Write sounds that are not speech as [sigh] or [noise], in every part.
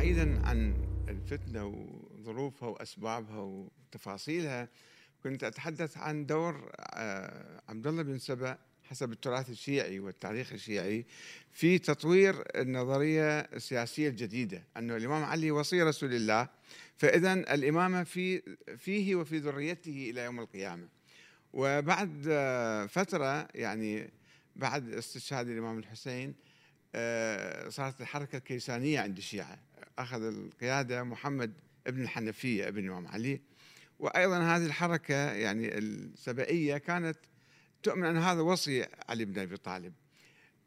بعيدا عن الفتنة وظروفها وأسبابها وتفاصيلها كنت أتحدث عن دور آه، عبد الله بن سبأ حسب التراث الشيعي والتاريخ الشيعي في تطوير النظرية السياسية الجديدة أنه الإمام علي وصي رسول الله فإذا الإمامة في فيه وفي ذريته إلى يوم القيامة. وبعد آه، فترة يعني بعد استشهاد الإمام الحسين صارت الحركة الكيسانية عند الشيعة. أخذ القيادة محمد ابن الحنفية ابن الإمام علي. وأيضا هذه الحركة يعني السبئية كانت تؤمن أن هذا وصي علي بن أبي طالب.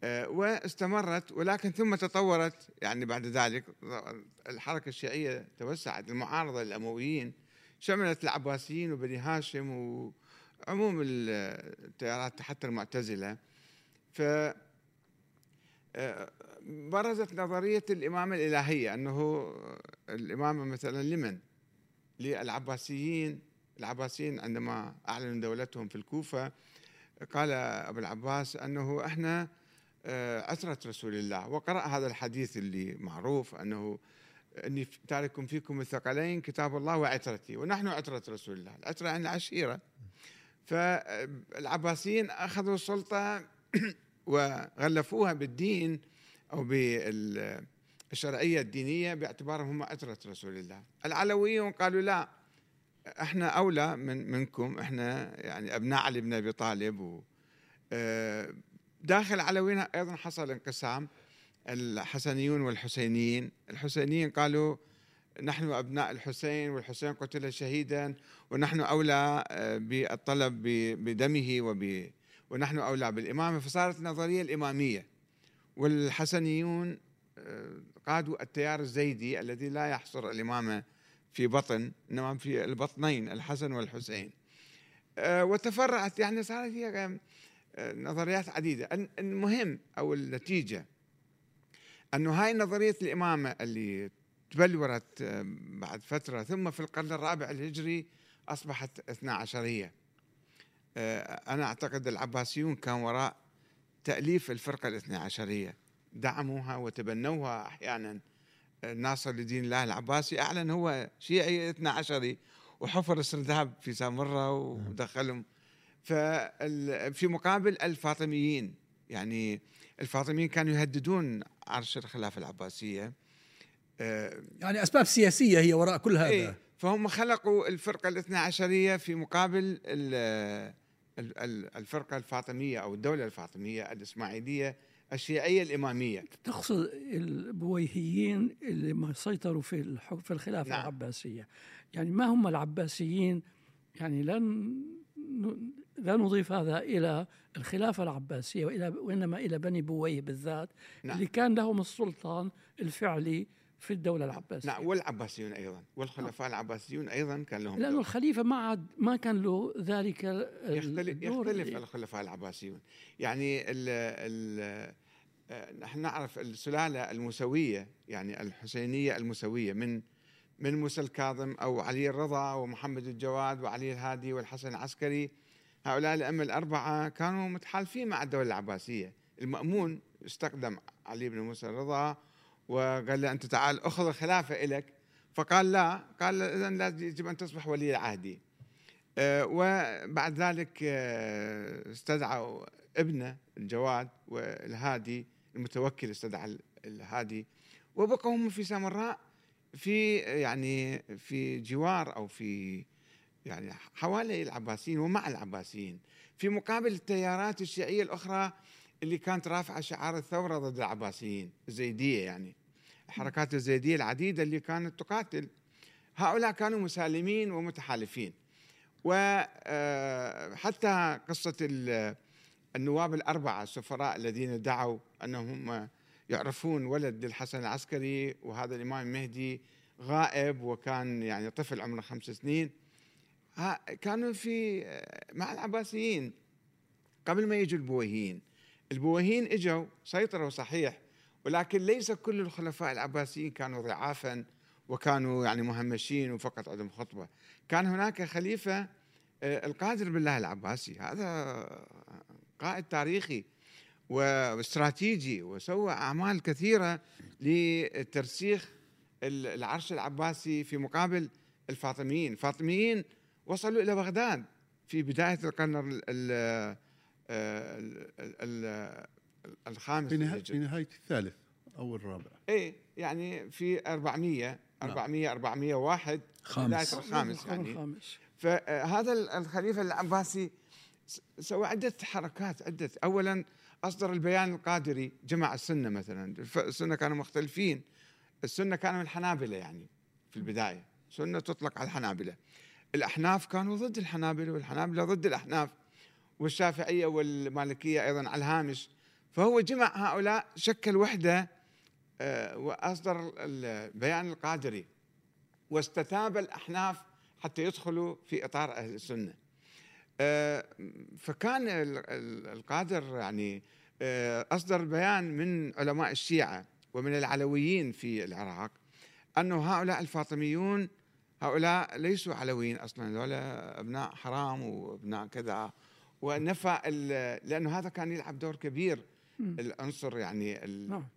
آه، واستمرت ولكن ثم تطورت. يعني بعد ذلك الحركة الشيعية توسعت. المعارضة للأمويين شملت العباسيين وبني هاشم وعموم التيارات حتى المعتزلة. ف آه، برزت نظرية الإمامة الإلهية أنه الإمامة مثلا لمن؟ للعباسيين. العباسيين عندما أعلنوا دولتهم في الكوفة قال أبو العباس أنه إحنا آه، عترة رسول الله. وقرأ هذا الحديث اللي معروف أنه أني تارك فيكم الثقلين كتاب الله وعترتي. ونحن عترة رسول الله. العترة عن العشيرة. فالعباسيين أخذوا السلطة وغلفوها بالدين أو بالشرعية الدينية باعتبارهم هم عترة رسول الله. العلويون قالوا لا إحنا أولى من منكم إحنا يعني أبناء علي بن أبي طالب و آه، داخل العلويين أيضا حصل انقسام الحسنيون والحسينيين. الحسينيين قالوا نحن أبناء الحسين والحسين قتل شهيدا ونحن أولى آه، بالطلب بدمه وب ونحن أولى بالإمامة فصارت نظريه الإمامية. والحسنيون آه، قادوا التيار الزيدي الذي لا يحصر الإمامة في بطن إنما في البطنين الحسن والحسين. آه، وتفرعت يعني صارت هي آه، نظريات عديدة. المهم أو النتيجة أنه هاي نظرية الإمامة اللي تبلورت بعد فترة ثم في القرن الرابع الهجري أصبحت اثنا عشرية. أنا أعتقد العباسيون كان وراء تأليف الفرقة الاثنى عشرية. دعموها وتبنوها أحيانا. ناصر لدين الله العباسي أعلن هو شيعي اثنا عشري وحفر السرداب في سامرة ودخلهم. ففي مقابل الفاطميين يعني الفاطميين كانوا يهددون عرش الخلافة العباسية. آه، يعني أسباب سياسية هي وراء كل هذا. إيه فهم خلقوا الفرقة الاثنى عشرية في مقابل الفرقة الفاطمية أو الدولة الفاطمية الإسماعيلية الشيعية الإمامية تقصد البويهيين اللي ما سيطروا في في الخلافة نعم. العباسية يعني ما هم العباسيين يعني لن لا نضيف هذا إلى الخلافة العباسية وإلى وإنما إلى بني بويه بالذات نعم. اللي كان لهم السلطان الفعلي في الدولة العباسية. نعم والعباسيون أيضا والخلفاء نعم. العباسيون أيضا كان لهم لأن الخليفة ما عاد ما كان له ذلك يختلف, يختلف الخلفاء العباسيون. يعني ال ال نحن نعرف السلالة الموسوية يعني الحسينية الموسوية من من موسى الكاظم أو علي الرضا ومحمد الجواد وعلي الهادي والحسن العسكري. هؤلاء الأئمة الأربعة كانوا متحالفين مع الدولة العباسية. المأمون استخدم علي بن موسى الرضا وقال له أنت تعال أخذ الخلافة إليك فقال لا قال إذا لازم يجب أن تصبح ولي العهد. أه وبعد ذلك أه استدعوا ابنه الجواد والهادي المتوكل استدعى الهادي. وبقوا هم في سامراء في يعني في جوار أو في يعني حوالي العباسيين ومع العباسيين. في مقابل التيارات الشيعية الأخرى اللي كانت رافعة شعار الثورة ضد العباسيين الزيدية يعني الحركات الزيدية العديدة اللي كانت تقاتل. هؤلاء كانوا مسالمين ومتحالفين. وحتى آه، قصة النواب الأربعة السفراء الذين دعوا أنهم يعرفون ولد للحسن العسكري وهذا الإمام المهدي غائب وكان يعني طفل عمره خمس سنين. كانوا في مع العباسيين قبل ما يجوا البويهيين البويهيين إجوا سيطروا صحيح ولكن ليس كل الخلفاء العباسيين كانوا ضعافا وكانوا يعني مهمشين وفقط عندهم خطبة. كان هناك خليفة آه، القادر بالله العباسي. هذا قائد تاريخي واستراتيجي وسوى أعمال كثيرة لترسيخ العرش العباسي في مقابل الفاطميين. الفاطميين وصلوا إلى بغداد في بداية القرن الخامس في نهاية الثالث أو الرابع. إيه يعني في 400 400 401 خامس. الخامس يعني. فهذا الخليفة العباسي سوى عدة حركات عدة. أولا أصدر البيان القادري جمع السنة مثلا. السنة كانوا مختلفين. السنة كانوا من الحنابلة يعني في البداية. سنة تطلق على الحنابلة. الأحناف كانوا ضد الحنابلة والحنابلة ضد الأحناف. والشافعية والمالكية أيضا على الهامش. فهو جمع هؤلاء شكل وحدة آه، وأصدر البيان القادري واستتاب الأحناف حتى يدخلوا في إطار أهل السنة. آه، فكان القادر يعني آه، أصدر بيان من علماء الشيعة ومن العلويين في العراق أنه هؤلاء الفاطميون هؤلاء ليسوا علويين أصلا هؤلاء أبناء حرام وأبناء كذا. ونفى لأنه هذا كان يلعب دور كبير العنصر يعني نعم.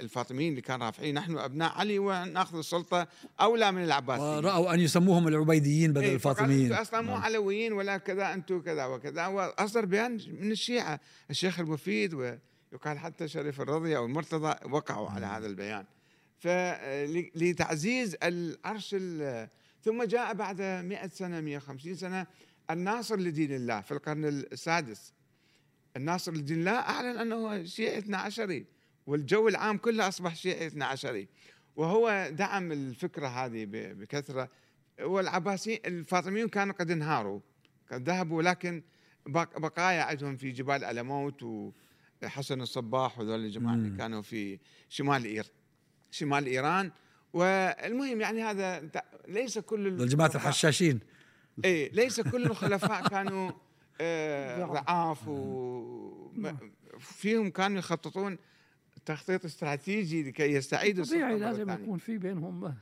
الفاطميين اللي كانوا رافعين نحن أبناء علي ونأخذ السلطة اولى من العباسيين. ورأوا أن يسموهم العبيديين بدل إيه الفاطميين. أصلا مو نعم. علويين ولا كذا أنتم كذا وكذا. وأصدر بيان من الشيعة الشيخ المفيد ويقال حتى شريف الرضي أو المرتضى وقعوا على هذا البيان. فلتعزيز العرش ثم جاء بعد 100 سنة 150 سنة الناصر لدين الله في القرن السادس. الناصر لدين الله أعلن أنه شيعي 12 والجو العام كله أصبح شيعي 12 وهو دعم الفكرة هذه بكثرة. والعباسيين الفاطميون كانوا قد انهاروا قد ذهبوا لكن بقايا عندهم في جبال ألموت وحسن الصباح وذول الجماعة اللي كانوا في شمال إير شمال إيران. والمهم يعني هذا ليس كل جماعة الحشاشين. اي ليس كل الخلفاء كانوا آه [laughs] ضعاف وفيهم كانوا يخططون تخطيط استراتيجي لكي يستعيدوا طبيعي لازم يكون في بينهم. [laughs]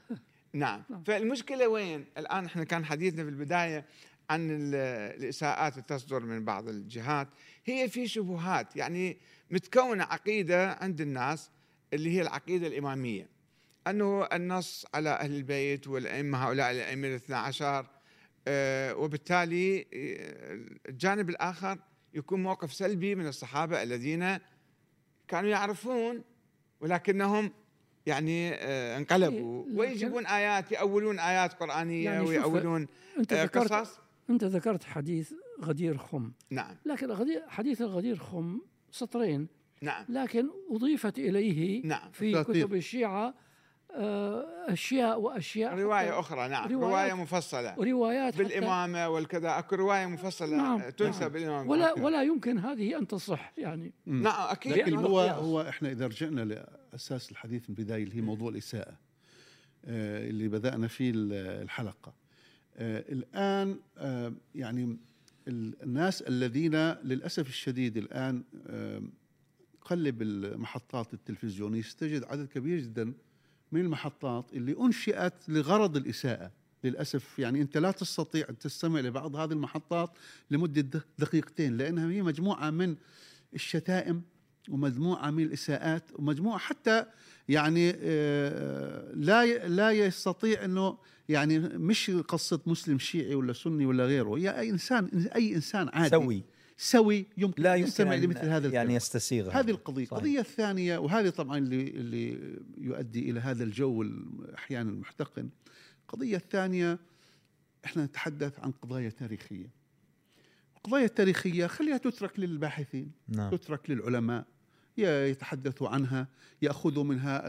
نعم. نعم. فالمشكلة وين؟ الآن إحنا كان حديثنا في البداية عن الإساءات اللي تصدر من بعض الجهات. هي في شبهات يعني متكونة عقيدة عند الناس اللي هي العقيدة الإمامية. أنه النص على أهل البيت والأئمة هؤلاء الأئمة الاثنا عشر وبالتالي آه، الجانب الآخر يكون موقف سلبي من الصحابة الذين كانوا يعرفون ولكنهم يعني آه، انقلبوا. إيه، ويجيبون آيات يأولون آيات قرآنية يعني ويأولون أنت ذكرت قصص. أنت ذكرت حديث غدير خم. نعم. لكن حديث الغدير خم سطرين. نعم. لكن أضيفت إليه نعم في كتب الشيعة آه، أشياء وأشياء رواية أخرى نعم رواية مفصلة. روايات بالإمامة والكذا أكو رواية مفصلة نعم تنسب نعم. الامامه ولا ولا يمكن هذه أن تصح يعني. نعم أكيد. لكن هو هو إحنا إذا رجعنا لأساس الحديث من البداية اللي هي موضوع الإساءة آه، اللي بدأنا فيه الحلقة. آه، الآن يعني الناس الذين للأسف الشديد الآن قلب المحطات التلفزيونية تجد عدد كبير جدا من المحطات اللي أنشئت لغرض الإساءة. للأسف يعني أنت لا تستطيع أن تستمع لبعض هذه المحطات لمدة دقيقتين لأنها هي مجموعة من الشتائم ومجموعة من الإساءات ومجموعة حتى يعني آه، لا لا يستطيع أنه يعني مش قصة مسلم شيعي ولا سني ولا غيره. هي أي إنسان أي إنسان عادي. سوي. سوي يمكن لا يستمع لمثل هذا يعني يستسيغ هذه القضية صحيح. القضية الثانية وهذه طبعا اللي اللي يؤدي إلى هذا الجو أحيانا المحتقن. القضية الثانية إحنا نتحدث عن قضايا تاريخية. القضايا التاريخية خليها تترك للباحثين نعم. تترك للعلماء يتحدثوا عنها يأخذوا منها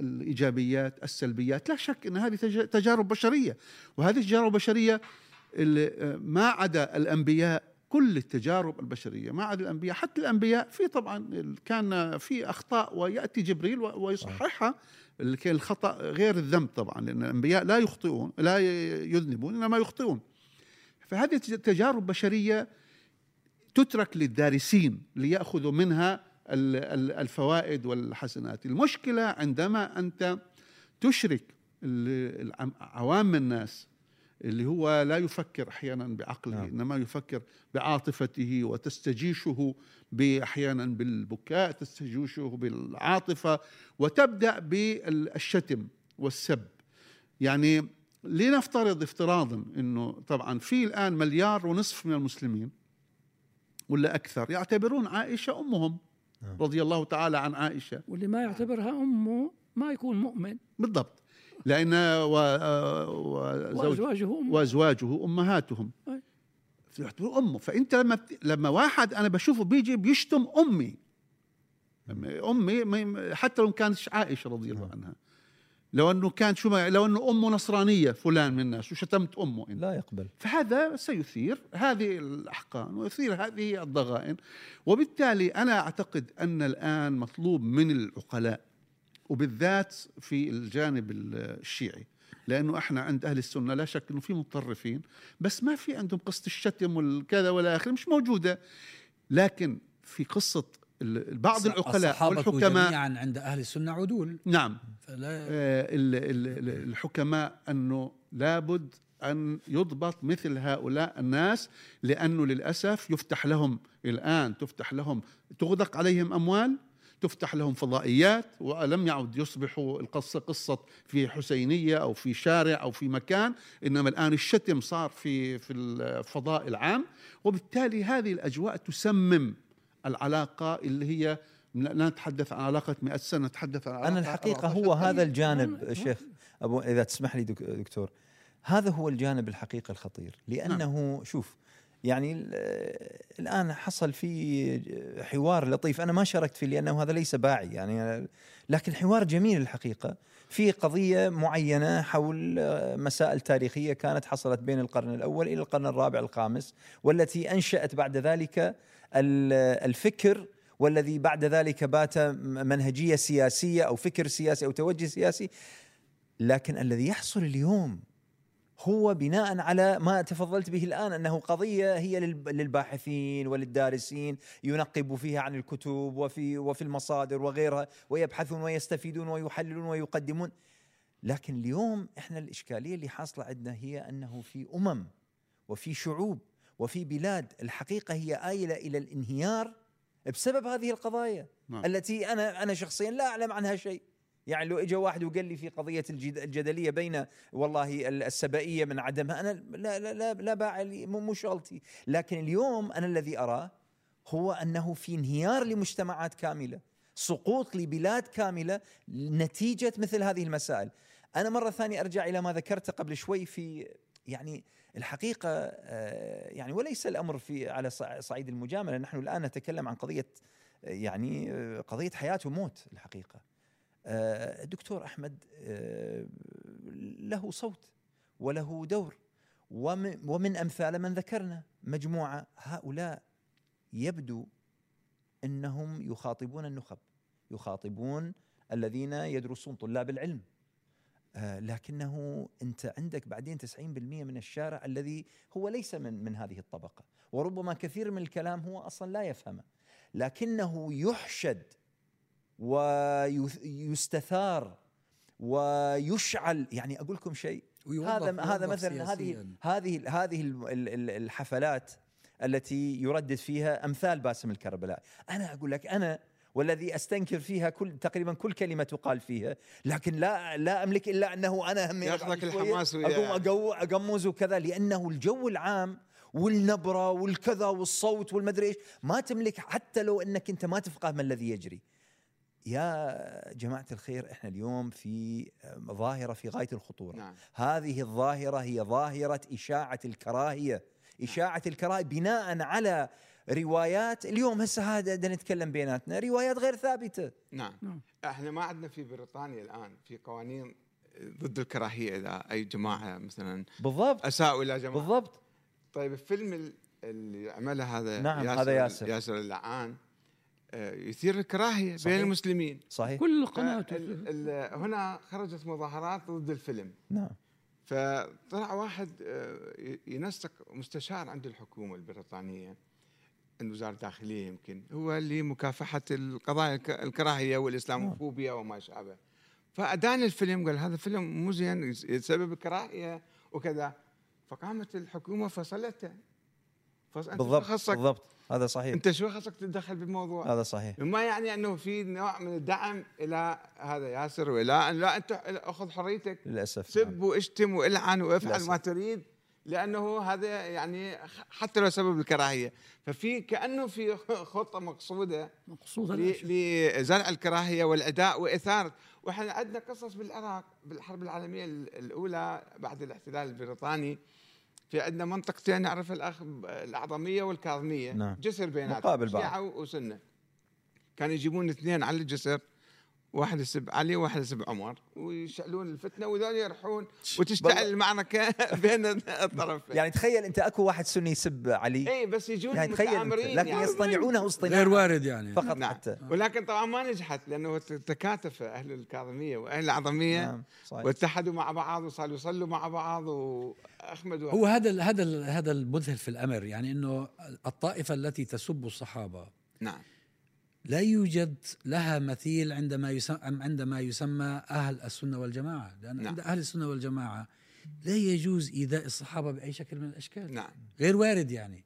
الإيجابيات السلبيات. لا شك إن هذه تجارب بشرية. وهذه التجارب البشرية ما عدا الأنبياء كل التجارب البشرية ما عدا الأنبياء. حتى الأنبياء في طبعا كان في أخطاء ويأتي جبريل ويصححها. الخطأ غير الذنب طبعا لأن الأنبياء لا يخطئون لا يذنبون إنما يخطئون. فهذه تجارب بشرية تترك للدارسين ليأخذوا منها الفوائد والحسنات. المشكلة عندما أنت تشرك عوام الناس اللي هو لا يفكر أحيانا بعقله نعم. إنما يفكر بعاطفته وتستجيشه أحيانا بالبكاء تستجيشه بالعاطفة وتبدأ بالشتم والسب يعني لنفترض افتراضا إنه طبعا في الآن مليار ونصف من المسلمين ولا أكثر يعتبرون عائشة أمهم نعم. رضي الله تعالى عن عائشة واللي ما يعتبرها أمه ما يكون مؤمن بالضبط لأن و... امه وأزواجه أمهاتهم. أي. يعتبروا أمه. فأنت لما. لما واحد أنا بشوفه بيجي بيشتم أمي. أمي ما- حتى لو ما كانتش عائشة رضي الله عنها. لو أنه كان شو ما لو أنه أمه نصرانية فلان من الناس وشتمت أمه أنت؟ لا يقبل. فهذا سيثير هذه الأحقان ويثير هذه الضغائن. وبالتالي أنا أعتقد أن الآن مطلوب من العقلاء وبالذات في الجانب الشيعي لأنه إحنا عند أهل السنة لا شك إنه في متطرفين بس ما في عندهم قصة الشتم والكذا والى اخره مش موجودة. لكن في قصة بعض العقلاء والحكماء جميعا عند أهل السنة عدول. نعم. فلا آه، ال- ال- ال- الحكماء أنه لابد أن يضبط مثل هؤلاء الناس لأنه للأسف يفتح لهم الآن تفتح لهم تغدق عليهم أموال تفتح لهم فضائيات ولم يعد يصبحوا القصة قصة في حسينية أو في شارع أو في مكان إنما الآن الشتم صار في في الفضاء العام وبالتالي هذه الأجواء تسمم العلاقة اللي هي لا نتحدث عن علاقة 100 سنة نتحدث عن علاقة الحقيقة 14 هو. هذا الجانب ما- شيخ أبو إذا تسمح لي دك- دكتور هذا هو الجانب الحقيقة الخطير لأنه شوف يعني ال- الآن حصل في حوار لطيف. أنا ما شاركت فيه لأنه هذا ليس باعي يعني لكن حوار جميل الحقيقة. في قضية معينة حول مسائل تاريخية كانت حصلت بين القرن الأول إلى القرن الرابع الخامس والتي أنشأت بعد ذلك ال- الفكر والذي بعد ذلك بات منهجية سياسية أو فكر سياسي أو توجه سياسي. لكن الذي يحصل اليوم هو بناء على ما تفضلت به الآن أنه قضية هي للب- للباحثين وللدارسين ينقبوا فيها عن الكتب وفي وفي المصادر وغيرها ويبحثون ويستفيدون ويحللون ويقدمون لكن اليوم إحنا الإشكالية اللي حاصلة عندنا هي أنه في أمم وفي شعوب وفي بلاد الحقيقة هي آيلة إلى الانهيار بسبب هذه القضايا نعم. التي أنا أنا شخصيا لا أعلم عنها شيء يعني لو اجى واحد وقال لي في قضية الجد- الجدلية بين والله ال- السبائية من عدمها أنا لا لا لا, لا باع لي مو شغلتي. لكن اليوم أنا الذي أراه هو أنه في انهيار لمجتمعات كاملة سقوط لبلاد كاملة نتيجة مثل هذه المسائل. أنا مرة ثانية أرجع إلى ما ذكرته قبل شوي في يعني الحقيقة آه، يعني وليس الأمر في على صع- صعيد المجاملة. نحن الآن نتكلم عن قضية يعني آه، قضية حياة وموت الحقيقة. الدكتور أحمد آه، له صوت وله دور ومن ومن أمثال من ذكرنا. مجموعة هؤلاء يبدو أنهم يخاطبون النخب يخاطبون الذين يدرسون طلاب العلم. آه، لكنه أنت عندك بعدين 90% من الشارع الذي هو ليس من من هذه الطبقة وربما كثير من الكلام هو أصلا لا يفهمه. لكنه يحشد ويستثار ويشعل. يعني أقول لكم شيء هذا هذا مثلا هذه. هذه هذه ال- ال- ال- الحفلات التي يردد فيها أمثال باسم الكربلاء. أنا أقول لك أنا والذي أستنكر فيها كل تقريبا كل كلمة تقال فيها لكن لا لا أملك إلا أنه أنا هم ياخذك الحماس أقوم اقمز وكذا لأنه الجو العام والنبرة والكذا والصوت والمدري إيش ما تملك حتى لو أنك أنت ما تفقه ما الذي يجري. يا جماعة الخير إحنا اليوم في ظاهرة في غاية الخطورة. نعم. هذه الظاهرة هي ظاهرة إشاعة الكراهية. إشاعة الكراهية بناء على روايات اليوم هسه هذا بدنا نتكلم بيناتنا روايات غير ثابتة. نعم. نعم. إحنا ما عندنا في بريطانيا الآن في قوانين ضد الكراهية إذا أي جماعة مثلا بالضبط. أساءوا إلى جماعة. بالضبط. طيب الفيلم ال- اللي عمله هذا نعم، هذا ياسر. ياسر. اللعان آه، يثير الكراهية صحيح. بين المسلمين. صحيح. كل قناة فال- ال- هنا خرجت مظاهرات ضد الفيلم. نعم. فطلع واحد آه، ينسق مستشار عند الحكومة البريطانية عند وزاره الداخلية يمكن. هو اللي مكافحة القضايا الك- الكراهية والإسلاموفوبيا وما شابه. فأدان الفيلم قال هذا فيلم مو زين يس- يسبب الكراهيه وكذا. فقامت الحكومة فصلته. فص... انت بالضبط خصك بالضبط. هذا صحيح. أنت شو خصك تتدخل بالموضوع؟ هذا صحيح. ما يعني أنه في نوع من الدعم إلى هذا ياسر وإلى لا أنت أخذ حريتك. للأسف سب نعم. واشتم وإلعن وافعل للأسف. ما تريد لأنه هذا يعني حتى لو سبب الكراهية. ففي كأنه في خطة مقصودة مقصود ل- الأشياء. لزرع الكراهية والعداء واثاره وإحنا عندنا قصص بالعراق بالحرب العالمية ال- الأولى بعد الاحتلال البريطاني. في عندنا منطقتين نعرف الاخ الأعظمية والكاظمية نعم. جسر بيناتهم مقابل بعض. شيعة وسنة كانوا يجيبون اثنين على الجسر واحد يسب علي وواحد يسب عمر ويشعلون الفتنة وذول يروحون وتشتعل. المعركه [laughs] بين الطرفين. يعني تخيل أنت أكو واحد سني يسب علي. اي بس يجون يعني تخيل متآمرين لكن يعني يصطنعونه غير اصطناعا وارد يعني. فقط نعم. حتى. ولكن طبعا ما نجحت لأنه تكاتف أهل الكاظمية وأهل العظمية نعم صحيح. واتحدوا مع بعض وصاروا يصلوا مع بعض واخمدوا هو هذا ال- هذا ال- هذا المذهل في الأمر يعني إنه الطائفة التي تسب الصحابة نعم. لا يوجد لها مثيل عندما يسمى عندما يسمى أهل السنة والجماعة. لأن نعم. عند أهل السنة والجماعة لا يجوز إيذاء الصحابة بأي شكل من الأشكال. نعم. غير وارد يعني.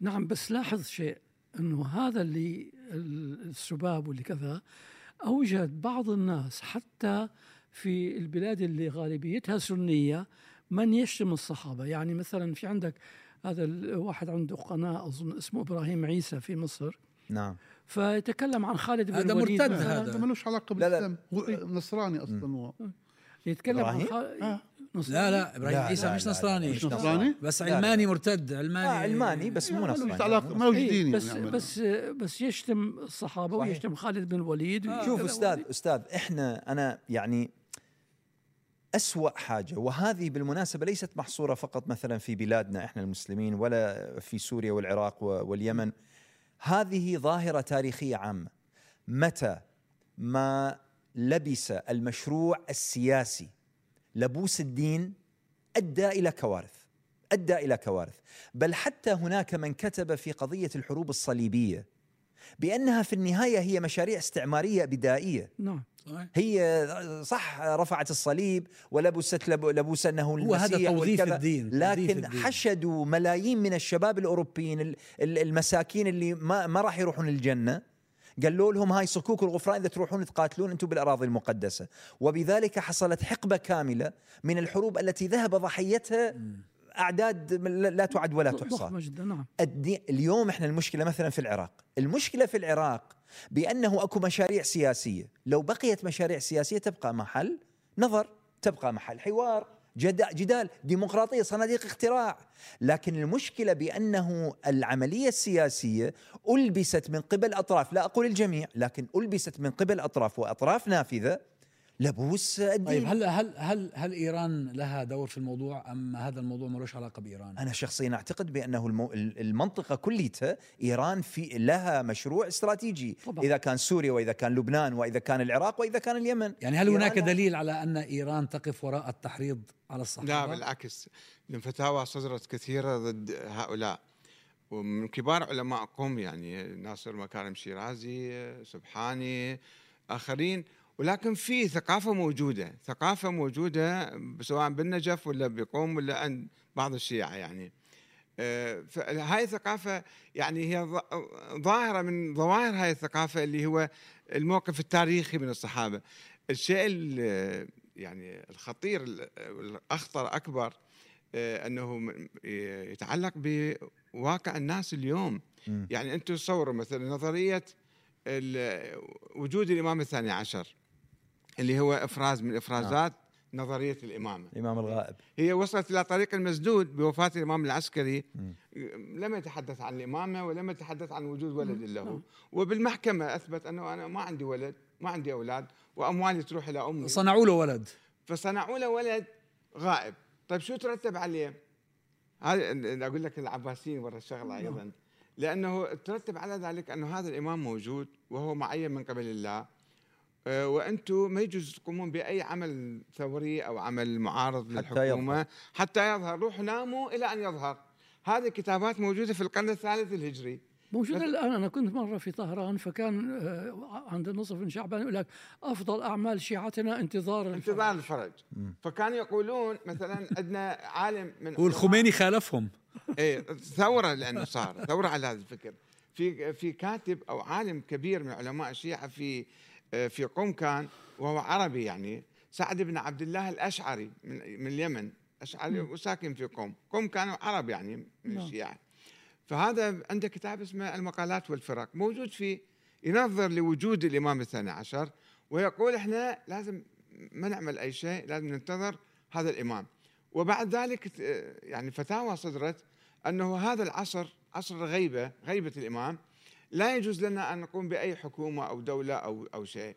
نعم بس لاحظ شيء إنه هذا اللي ال- السباب واللي كذا أوجد بعض الناس حتى في البلاد اللي غالبيتها سنية من يشتم الصحابة. يعني مثلا في عندك هذا الواحد عنده قناة أظن اسمه إبراهيم عيسى في مصر. نعم. فيتكلم عن خالد بن هذا الوليد مرتد. هذا. ملوش علاقة لا، لا. بالإسلام هو نصراني أصلا هو يتكلم عن؟ خالد آه. لا لا إبراهيم عيسى مش نصراني مش نصراني بس لا، لا. علماني مرتد علماني آه علماني بس مو ملوش نصراني ملوش إيه، ديني بس يعني بس بس يشتم الصحابة صحيح. ويشتم خالد بن الوليد شوف أستاذ. أستاذ إحنا أنا يعني أسوأ حاجة وهذه بالمناسبة ليست محصورة فقط مثلا في بلادنا إحنا المسلمين ولا في سوريا والعراق واليمن هذه ظاهرة تاريخية عامة. متى ما لبس المشروع السياسي لبوس الدين أدى إلى كوارث أدى إلى كوارث. بل حتى هناك من كتب في قضية الحروب الصليبية بأنها في النهاية هي مشاريع استعمارية بدائية. نعم. هي صح رفعت الصليب ولبست لب- لبوس انه هو هذا المسيح توظيف والكذا، الدين، لكن الدين. حشدوا ملايين من الشباب الأوروبيين ال- ال- المساكين اللي ما ما راح يروحون الجنة. قالوا لهم هاي صكوك الغفران إذا تروحون تقاتلون أنتم بالأراضي المقدسة. وبذلك حصلت حقبة كاملة من الحروب التي ذهب ضحيتها أعداد لا تعد ولا تحصى. جدا نعم. اليوم إحنا المشكلة مثلا في العراق، المشكلة في العراق بأنه أكو مشاريع سياسية، لو بقيت مشاريع سياسية تبقى محل نظر، تبقى محل حوار، جد... جدال، ديمقراطية، صناديق اختراع، لكن المشكلة بأنه العملية السياسية ألبست من قبل أطراف، لا أقول الجميع، لكن ألبست من قبل أطراف. وأطراف نافذة لبوس الدين طيب هل هل هل هل إيران لها دور في الموضوع أم هذا الموضوع ملوش علاقة بإيران؟ أنا شخصيا أعتقد بأنه المو... المنطقة كليتها إيران في لها مشروع استراتيجي طبعاً. إذا كان سوريا وإذا كان لبنان وإذا كان العراق وإذا كان اليمن يعني هل هناك دليل على أن إيران تقف وراء التحريض على الصحابه؟ لا بالعكس الفتاوى صدرت كثيرة ضد هؤلاء ومن كبار علماء قوم يعني ناصر مكارم شيرازي سبحاني آخرين ولكن في ثقافة موجودة ثقافة موجودة سواء بالنجف ولا بقوم ولا عند بعض الشيعة يعني. آه، فهاي الثقافة يعني هي ظاهرة من ظواهر هاي الثقافة اللي هو الموقف التاريخي من الصحابة. الشيء ال- يعني الخطير ال- والأخطر أكبر آه، أنه يتعلق بواقع الناس اليوم. يعني أنتم تصوروا مثلا نظرية وجود الإمام الثاني عشر. اللي هو إفراز من إفرازات نظرية الإمامة. الإمام الغائب. هي وصلت إلى طريق المسدود بوفاة الإمام العسكري. مم. لم يتحدث عن الإمامة ولم يتحدث عن وجود ولد له. وبالمحكمة أثبت أنه أنا ما عندي ولد ما عندي أولاد وأموالي تروح إلى أمي. صنعوا له ولد. فصنعوا له ولد غائب. طيب شو ترتب عليه؟ هذا أقول لك العباسيين ورا الشغلة أيضا. لأنه ترتب على ذلك أنه هذا الإمام موجود وهو معين من قبل الله. وأنتم ما يجوز تقومون بأي عمل ثوري أو عمل معارض حتى للحكومة حتى يظهر. روحوا ناموا إلى أن يظهر. هذه كتابات موجودة في القرن الثالث الهجري. موجودة الآن. أنا كنت مرة في طهران فكان آه، عند نصف من شعبان يقول لك أفضل أعمال شيعتنا انتظار الفرج. انتظار الفرج. فكانوا يقولون مثلا عندنا عالم من والخميني خالفهم. إيه ثورة لأنه صار. ثورة على هذا الفكر. في في كاتب أو عالم كبير من علماء الشيعة في آه، في قم كان وهو عربي يعني سعد بن عبد الله الأشعري من من اليمن أشعري وساكن في قم قم كانوا عرب يعني من نعم. الشيعة. فهذا عنده كتاب اسمه المقالات والفرق موجود فيه ينظر لوجود الإمام الثاني عشر ويقول إحنا لازم ما نعمل أي شيء لازم ننتظر هذا الإمام. وبعد ذلك آه، يعني فتاوى صدرت أنه هذا العصر عصر الغيبه غيبة الإمام لا يجوز لنا أن نقوم بأي حكومة أو دولة أو أو شيء.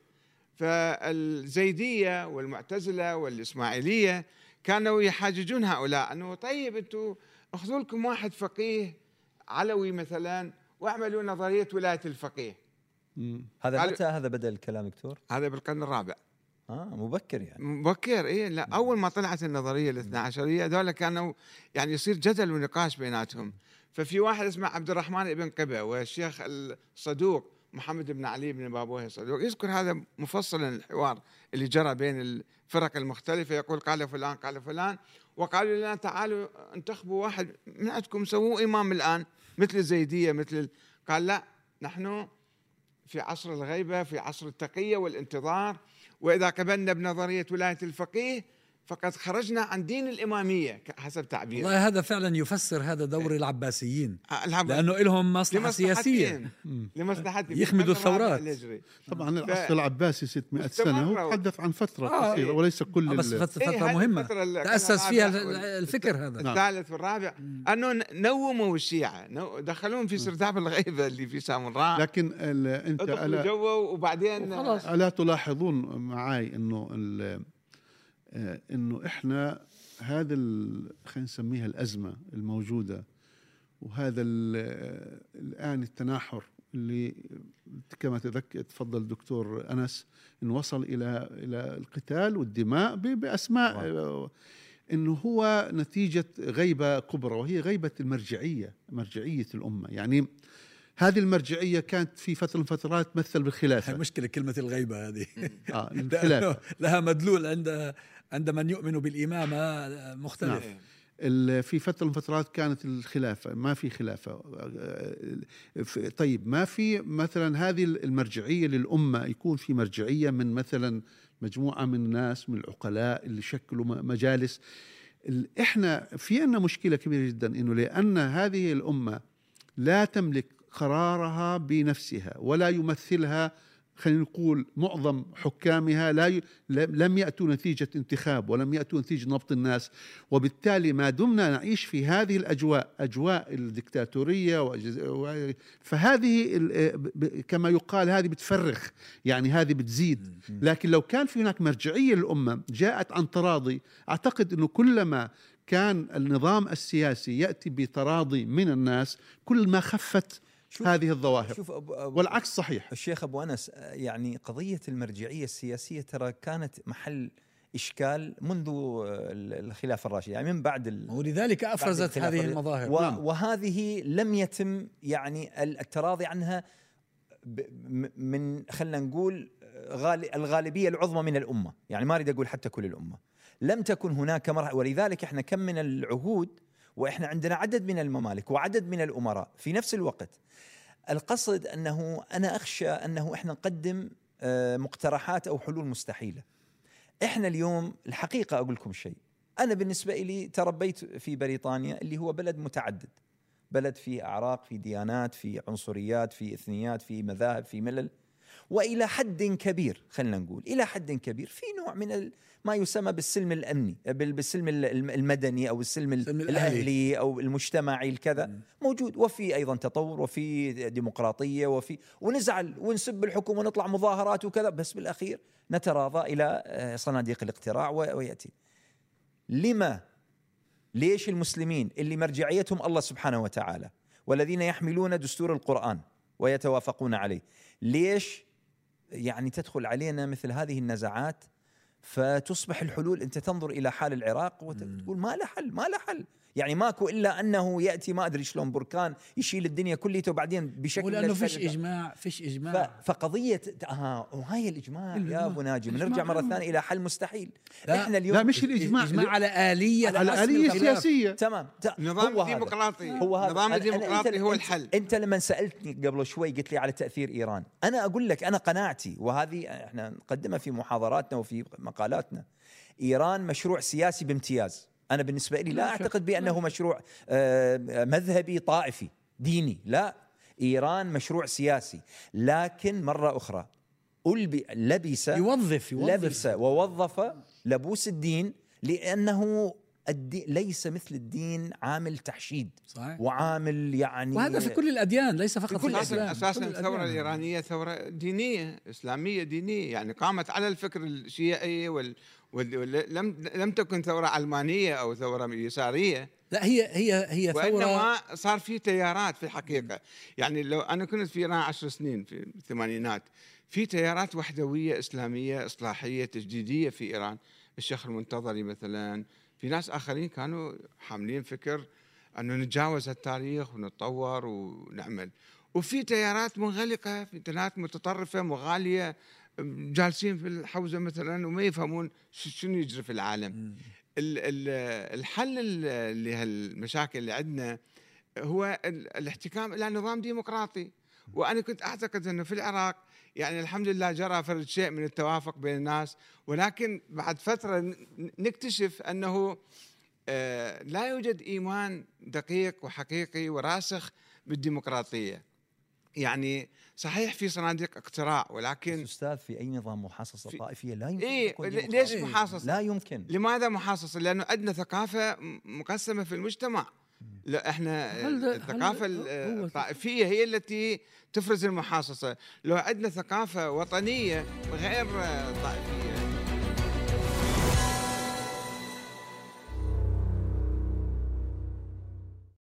فالزيدية والمعتزلة والإسماعيلية كانوا يحاججون هؤلاء أنه طيب أنتم أخذوا لكم واحد فقيه علوي مثلا واعملوا نظرية ولاية الفقيه. مم. هذا متى هذا بدأ الكلام دكتور؟ هذا بالقرن الرابع. آه مبكر يعني. مبكر اي لا أول ما طلعت النظرية الاثنا عشرية هذول كانوا يعني يصير جدل ونقاش بيناتهم. ففي واحد اسمه عبد الرحمن بن قبه والشيخ الصدوق محمد بن علي بن بابويه الصدوق. يذكر هذا مفصلا الحوار اللي جرى بين الفرق المختلفة. يقول قال فلان قال فلان. وقالوا لنا تعالوا انتخبوا واحد من عندكم سووا إمام الآن مثل الزيدية مثل ال- قال لا نحن في عصر الغيبة في عصر التقية والانتظار. وإذا قبلنا بنظرية ولاية الفقيه فقد خرجنا عن دين الإمامية حسب تعبيره والله هذا فعلا يفسر هذا دور العباسيين. العب- لأنه لهم مصلحة سياسية. لمصلحتهم لمصلحتهم. يخمدوا الثورات. طبعا العصر العباسي 600 سنة هو. تحدث عن فترة آه، قصيرة إيه. وليس كل آه، بس ال- فت- إيه، اللي كان تاسس فيها الفكر هذا. نعم. الثالث والرابع. أنه ن- نوموا الشيعة. نو- دخلوهم في سرداب الغيبه اللي في سامراء لكن الا جوا وبعدين. ألا تلاحظون معي آه، إنه إحنا هذا خلينا نسميها الأزمة الموجودة وهذا ال- الآن التناحر اللي كما تذكر تفضل الدكتور أنس إنه وصل إلى إلى القتال والدماء بأسماء آه، إنه هو نتيجة غيبة كبرى وهي غيبة المرجعية مرجعية الأمة. يعني هذه المرجعية كانت في فترة من الفترات تمثل هي بالخلافه مشكلة كلمة الغيبة هذه. [laughs] الخلافه لأنه لها مدلول عند عند من يؤمن بالامامه مختلف. نعم. في فترة من الفترات كانت الخلافة ما في خلافة. طيب ما في مثلا هذه المرجعية للأمة يكون في مرجعية من مثلا مجموعة من الناس من العقلاء اللي شكلوا مجالس. ال- إحنا في عندنا مشكلة كبيرة جدا إنه لأن هذه الأمة لا تملك قرارها بنفسها ولا يمثلها خلينا نقول معظم حكامها لا ي... لم يأتوا نتيجة انتخاب ولم يأتوا نتيجة نبط الناس. وبالتالي ما دمنا نعيش في هذه الأجواء أجواء الدكتاتورية. فهذه كما يقال هذه بتفرخ يعني هذه بتزيد. لكن لو كان في هناك مرجعية للأمة جاءت عن تراضي أعتقد إنه كلما كان النظام السياسي يأتي بتراضي من الناس كل ما خفت هذه الظواهر شوف أبو أبو والعكس صحيح الشيخ أبو أنس آه، يعني قضية المرجعية السياسية ترى كانت محل إشكال منذ آه، الخلافة الراشدة يعني من بعد ولذلك بعد أفرزت الخلافة هذه. المظاهر و- نعم. وهذه لم يتم يعني ال- التراضي عنها من خلينا نقول آه، غال- الغالبية العظمى من الأمة، يعني ما أريد أقول حتى كل الأمة. لم تكن هناك مرحله ولذلك إحنا كم من العهود وإحنا عندنا عدد من الممالك وعدد من الأمراء في نفس الوقت. القصد أنه أنا أخشى أنه إحنا نقدم آه، مقترحات أو حلول مستحيلة. إحنا اليوم الحقيقة أقول لكم شيء، أنا بالنسبة لي تربيت في بريطانيا اللي هو بلد متعدد. بلد فيه أعراق، في ديانات، في عنصريات، في إثنيات، في مذاهب، في ملل. وإلى حد كبير خلينا نقول إلى حد كبير في نوع من ما يسمى بالسلم الأمني بال- بالسلم ال- الم- المدني أو السلم ال- السلم. الأهلي. أو المجتمعي الكذا موجود. وفي أيضا تطور وفي ديمقراطية وفي ونزعل ونسب الحكومة ونطلع مظاهرات وكذا. بس بالأخير نتراضى إلى آه، صناديق الاقتراع ويأتي. لما؟ ليش المسلمين اللي مرجعيتهم الله سبحانه وتعالى والذين يحملون دستور القرآن ويتوافقون عليه ليش يعني تدخل علينا مثل هذه النزعات فتصبح الحلول أنت تنظر إلى حال العراق وتقول ما له حل ما له حل. يعني ماكو إلا أنه يأتي ما أدري شلون بركان يشيل الدنيا كليته وبعدين بشكل ولأنه فيش. إجماع فيش ف- اجماع فقضية آه وهي الإجماع يا. أبو ناجي بنرجع مرة. ثانية إلى حل مستحيل لا. إحنا اليوم لا مش الإجماع اجماع على آلية على آلية. سياسية تمام ت- نظام. ديمقراطي هو هذا نظام أنت- هو الحل أنت لما سألتني قبل شوي قلت لي على تأثير إيران أنا أقول لك أنا قناعتي وهذه إحنا نقدمها في محاضراتنا وفي مقالاتنا إيران مشروع سياسي بامتياز أنا بالنسبة لي لا. أعتقد بأنه مشروع آه، مذهبي طائفي ديني لا. إيران مشروع سياسي. لكن مرة أخرى ألبي لبس يوظف يوظف. لبس ووظف لبوس الدين لأنه الدين ليس مثل الدين عامل تحشيد صحيح. وعامل يعني وهذا في كل الأديان ليس فقط في كل الإسلام. أساسا الثورة الأديان. الإيرانية ثورة دينية إسلامية دينية. يعني قامت على الفكر الشيعي وال, وال... لم لم تكن ثورة علمانيه أو ثورة يسارية. لا هي هي هي ثورة وإنما صار في تيارات في الحقيقة. يعني لو أنا كنت في ايران عشر سنين في الثمانينات في تيارات وحدوية إسلامية إصلاحية تجديدية في إيران. الشيخ المنتظري مثلا في ناس آخرين كانوا حاملين فكر أنه نتجاوز التاريخ ونتطور ونعمل. وفي تيارات منغلقة في تيارات متطرفة مغالية. جالسين في الحوزة مثلا وما يفهمون شنو يجري في العالم. ال- ال- الحل ال- لهالمشاكل اللي عندنا هو ال- الاحتكام إلى نظام ديمقراطي. وأنا كنت أعتقد إنه في العراق يعني الحمد لله جرى فرد شيء من التوافق بين الناس. ولكن بعد فترة نكتشف أنه آه، لا يوجد إيمان دقيق وحقيقي وراسخ بالديمقراطية. يعني صحيح في صناديق اقتراع ولكن أستاذ في أي نظام محاصصة في- طائفية لا يمكن يكون ليش. محاصصة؟ لا يمكن لماذا محاصصة؟ لأنه عندنا ثقافة مقسمة في المجتمع لا إحنا هل ده- الثقافة هل هو- الطائفية هي التي تفرز المحاصصة، لو عندنا ثقافة وطنية غير طائفية